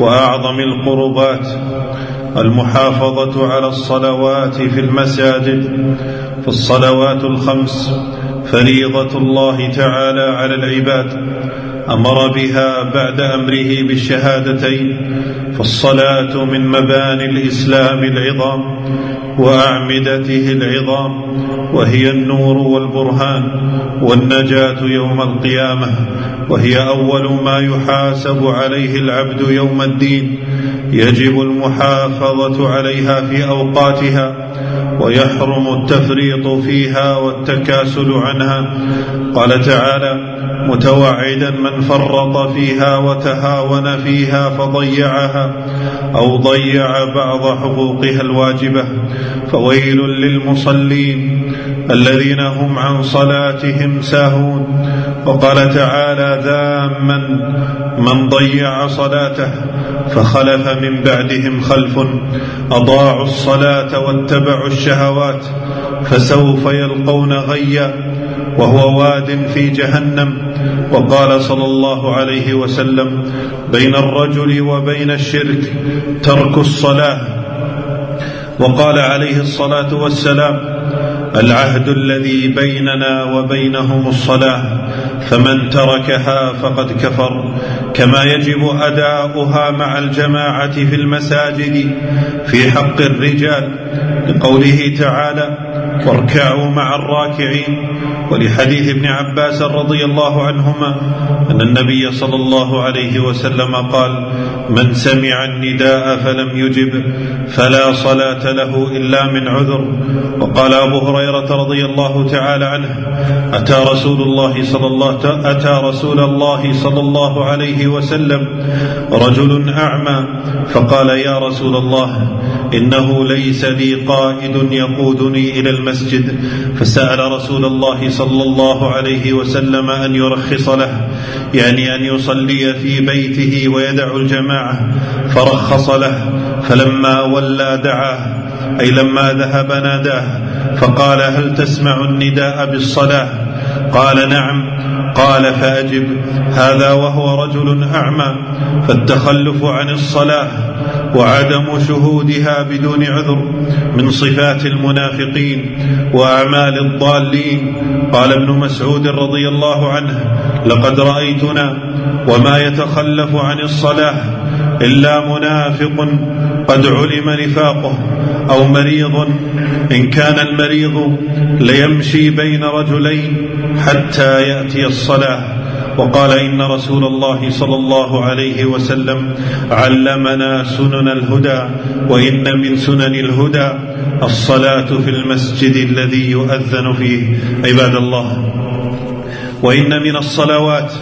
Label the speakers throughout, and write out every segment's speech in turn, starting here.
Speaker 1: وأعظم القربات المحافظة على الصلوات في المساجد فالصلوات الخمس فريضة الله تعالى على العباد أمر بها بعد أمره بالشهادتين فالصلاة من مباني الإسلام العظام وأعمدته العظام وهي النور والبرهان والنجاة يوم القيامة وهي أول ما يحاسب عليه العبد يوم الدين يجب المحافظة عليها في أوقاتها ويحرم التفريط فيها والتكاسل عنها. قال تعالى متوعدا من فرط فيها وتهاون فيها فضيعها أو ضيع بعض حقوقها الواجبة. فويل للمصلين. الذين هم عن صلاتهم ساهون وقال تعالى ذاما من ضيع صلاته فخلف من بعدهم خلف أضاعوا الصلاة واتبعوا الشهوات فسوف يلقون غيا وهو واد في جهنم وقال صلى الله عليه وسلم بين الرجل وبين الشرك ترك الصلاة وقال عليه الصلاة والسلام العهد الذي بيننا وبينهم الصلاة فمن تركها فقد كفر. كما يجب أداؤها مع الجماعة في المساجد في حق الرجال. لقوله تعالى واركعوا مع الراكعين ولحديث ابن عباس رضي الله عنهما أن النبي صلى الله عليه وسلم قال من سمع النداء فلم يجب فلا صلاة له إلا من عذر. وقال أبو هريرة رضي الله تعالى عنه أتى رسول الله صلى الله أتى رسول الله صلى الله عليه وسلم رجل أعمى فقال يا رسول الله إنه ليس لي قائد يقودني إلى المسجد. فسأل رسول الله صلى الله عليه وسلم أن يرخص له يعني أن يصلي في بيته ويدع الجماعة فرخص له فلما ولى دعاه أي لما ذهب ناداه فقال هل تسمع النداء بالصلاة؟ قال نعم قال فأجب هذا وهو رجل أعمى فالتخلف عن الصلاة. وعدم شهودها بدون عذر من صفات المنافقين وأعمال الضالين. قال ابن مسعود رضي الله عنه لقد رأيتنا وما يتخلف عن الصلاة إلا منافق قد علم نفاقه أو مريض. إن كان المريض ليمشي بين رجلين حتى يأتي الصلاة. وقال إن رسول الله صلى الله عليه وسلم علمنا سنن الهدى وإن من سنن الهدى الصلاة في المسجد الذي يؤذن فيه. عباد الله وإن من الصلوات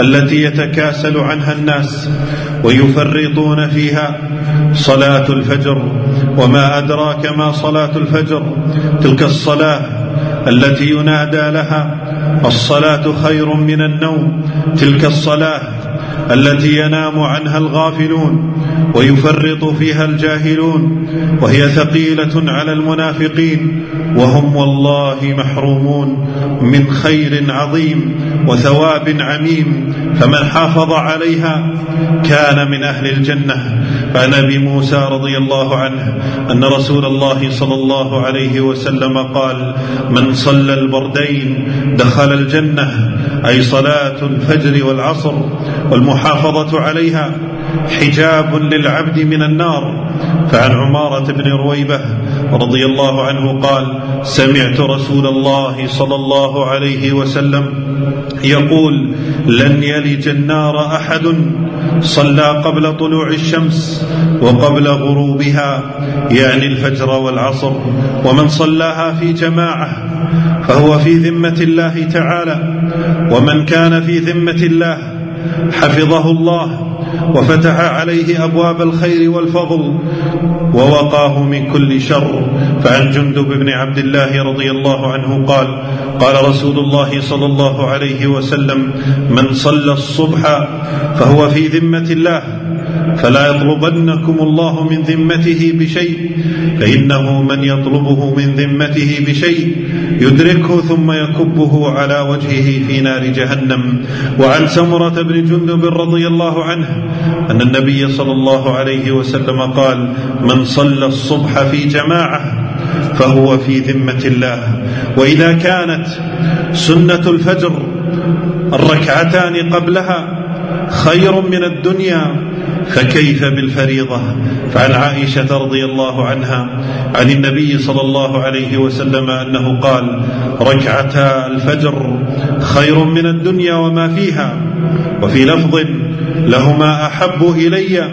Speaker 1: التي يتكاسل عنها الناس ويفرطون فيها صلاة الفجر. وما أدراك ما صلاة الفجر؟ تلك الصلاة التي ينادى لها الصلاة خير من النوم. تلك الصلاة التي ينام عنها الغافلون ويفرط فيها الجاهلون وهي ثقيلة على المنافقين وهم والله محرومون من خير عظيم وثواب عميم فمن حافظ عليها كان من أهل الجنة. فعن أبي موسى رضي الله عنه أن رسول الله صلى الله عليه وسلم قال من صلى البردين دخل الجنة أي صلاة الفجر والعصر والمحافظة عليها حجاب للعبد من النار. فعن عمارة بن رويبة رضي الله عنه قال سمعت رسول الله صلى الله عليه وسلم يقول لن يلج النار أحد. صلى قبل طلوع الشمس وقبل غروبها. يعني الفجر والعصر. ومن صلاها في جماعة فهو في ذمة الله تعالى. ومن كان في ذمة الله حفظه الله وفتح عليه أبواب الخير والفضل ووقاه من كل شر. فعن جندب بن عبد الله رضي الله عنه قال قال رسول الله صلى الله عليه وسلم من صلى الصبح فهو في ذمة الله فلا يطلبنكم الله من ذمته بشيء فإنه من يطلبه من ذمته بشيء يدركه ثم يكبه على وجهه في نار جهنم. وعن سمرة بن جندب رضي الله عنه أن النبي صلى الله عليه وسلم قال من صلى الصبح في جماعة فهو في ذمة الله وإذا كانت سنة الفجر الركعتان قبلها خير من الدنيا فكيف بالفريضة؟ فعن عائشة رضي الله عنها عن النبي صلى الله عليه وسلم أنه قال ركعتا الفجر خير من الدنيا وما فيها وفي لفظ لهما أحب إلي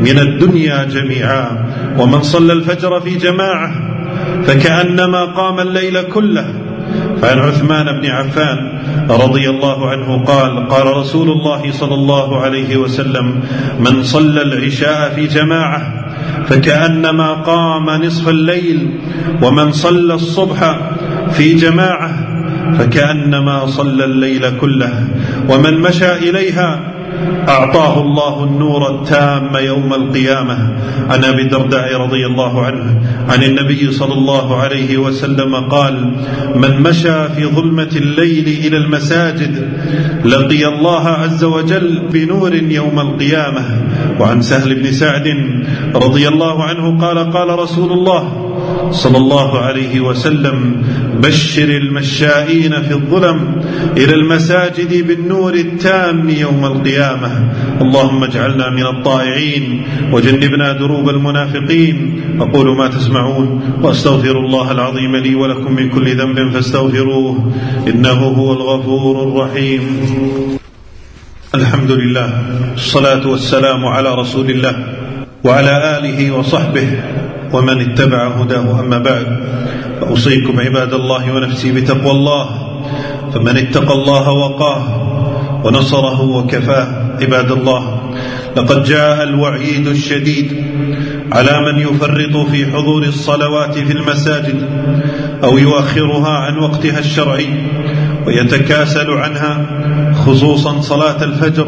Speaker 1: من الدنيا جميعا ومن صلى الفجر في جماعة فكأنما قام الليل كله فعن عثمان بن عفان رضي الله عنه قال قال رسول الله صلى الله عليه وسلم من صلى العشاء في جماعة فكأنما قام نصف الليل ومن صلى الصبح في جماعة فكأنما صلى الليل كله ومن مشى إليها أعطاه الله النور التام يوم القيامة. عن أبي الدرداء رضي الله عنه عن النبي صلى الله عليه وسلم قال من مشى في ظلمة الليل إلى المساجد لقي الله عز وجل بنور يوم القيامة. وعن سهل بن سعد رضي الله عنه قال قال رسول الله صلى الله عليه وسلم بشر المشائين في الظلم إلى المساجد بالنور التام يوم القيامة. اللهم اجعلنا من الطائعين وجنبنا دروب المنافقين. أقول ما تسمعون وأستغفر الله العظيم لي ولكم من كل ذنب فاستغفروه إنه هو الغفور الرحيم. الحمد لله الصلاة والسلام على رسول الله وعلى آله وصحبه ومن اتبع هداه أما بعد فأوصيكم عباد الله ونفسي بتقوى الله فمن اتقى الله وقاه ونصره وكفاه عباد الله لقد جاء الوعيد الشديد على من يفرط في حضور الصلوات في المساجد أو يؤخرها عن وقتها الشرعي ويتكاسل عنها خصوصا صلاة الفجر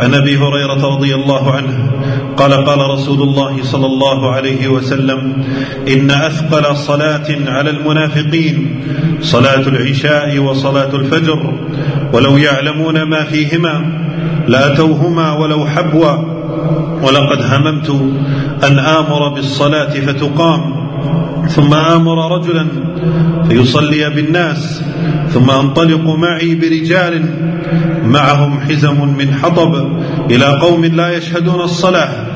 Speaker 1: عن أبي هريرة رضي الله عنه قال قال رسول الله صلى الله عليه وسلم إن أثقل صلاة على المنافقين صلاة العشاء وصلاة الفجر ولو يعلمون ما فيهما لأتوهما ولو حبوا ولقد هممت أن آمر بالصلاة فتقام ثم آمر رجلا فيصلي بالناس ثم أنطلق معي برجال معهم حزم من حطب إلى قوم لا يشهدون الصلاة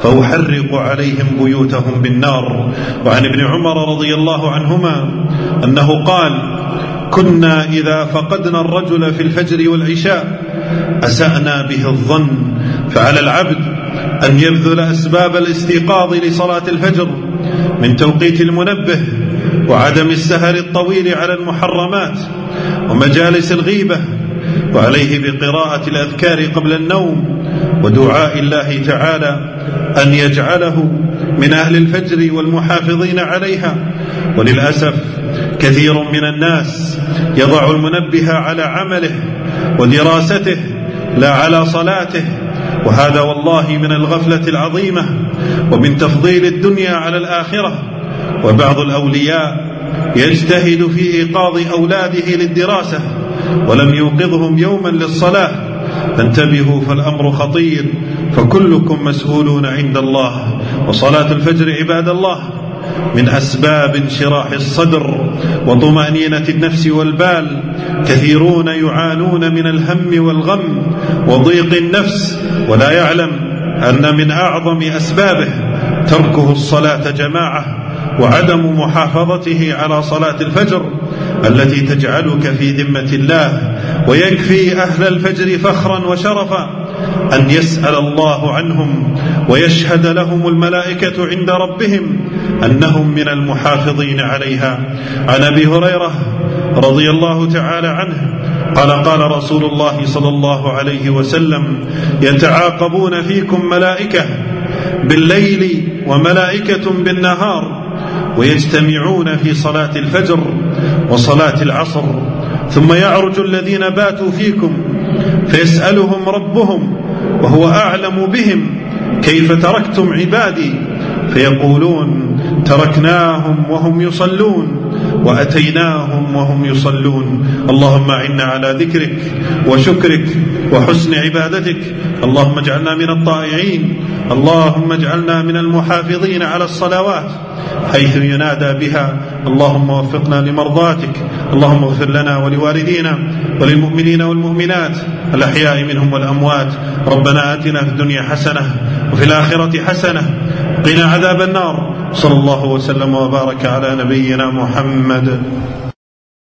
Speaker 1: فأحرق عليهم بيوتهم بالنار. وعن ابن عمر رضي الله عنهما أنه قال كنا إذا فقدنا الرجل في الفجر والعشاء أسأنا به الظن فعلى العبد أن يبذل أسباب الاستيقاظ لصلاة الفجر من توقيت المنبه وعدم السهر الطويل على المحرمات ومجالس الغيبة وعليه بقراءة الأذكار قبل النوم ودعاء الله تعالى أن يجعله من أهل الفجر والمحافظين عليها. وللأسف كثير من الناس يضع المنبه على عمله ودراسته لا على صلاته وهذا والله من الغفلة العظيمة ومن تفضيل الدنيا على الآخرة. وبعض الأولياء يجتهد في إيقاظ أولاده للدراسة ولم يوقظهم يوما للصلاة. فانتبهوا فالأمر خطير فكلكم مسؤولون عند الله وصلاة الفجر عباد الله. من أسباب انشراح الصدر وطمأنينة النفس والبال كثيرون يعانون من الهم والغم وضيق النفس ولا يعلم أن من أعظم أسبابه تركه الصلاة جماعة وعدم محافظته على صلاة الفجر التي تجعلك في ذمة الله ويكفي أهل الفجر فخرا وشرفا. أن يسأل الله عنهم ويشهد لهم الملائكة عند ربهم أنهم من المحافظين عليها. عن أبي هريرة رضي الله تعالى عنه قال قال رسول الله صلى الله عليه وسلم يتعاقبون فيكم ملائكة بالليل وملائكة بالنهار ويجتمعون في صلاة الفجر وصلاة العصر ثم يعرج الذين باتوا فيكم فيسألهم ربهم وهو أعلم بهم كيف تركتم عبادي؟ فيقولون تركناهم وهم يصلون. وأتيناهم وهم يصلون. اللهم اعنا على ذكرك وشكرك وحسن عبادتك. اللهم اجعلنا من الطائعين. اللهم اجعلنا من المحافظين على الصلوات. حيث ينادى بها. اللهم وفقنا لمرضاتك. اللهم اغفر لنا ولوالدينا وللمؤمنين والمؤمنات. الأحياء منهم والأموات. ربنا آتنا في الدنيا حسنة وفي الآخرة حسنة. قنا عذاب النار. صلى الله وسلم وبارك على نبينا محمد.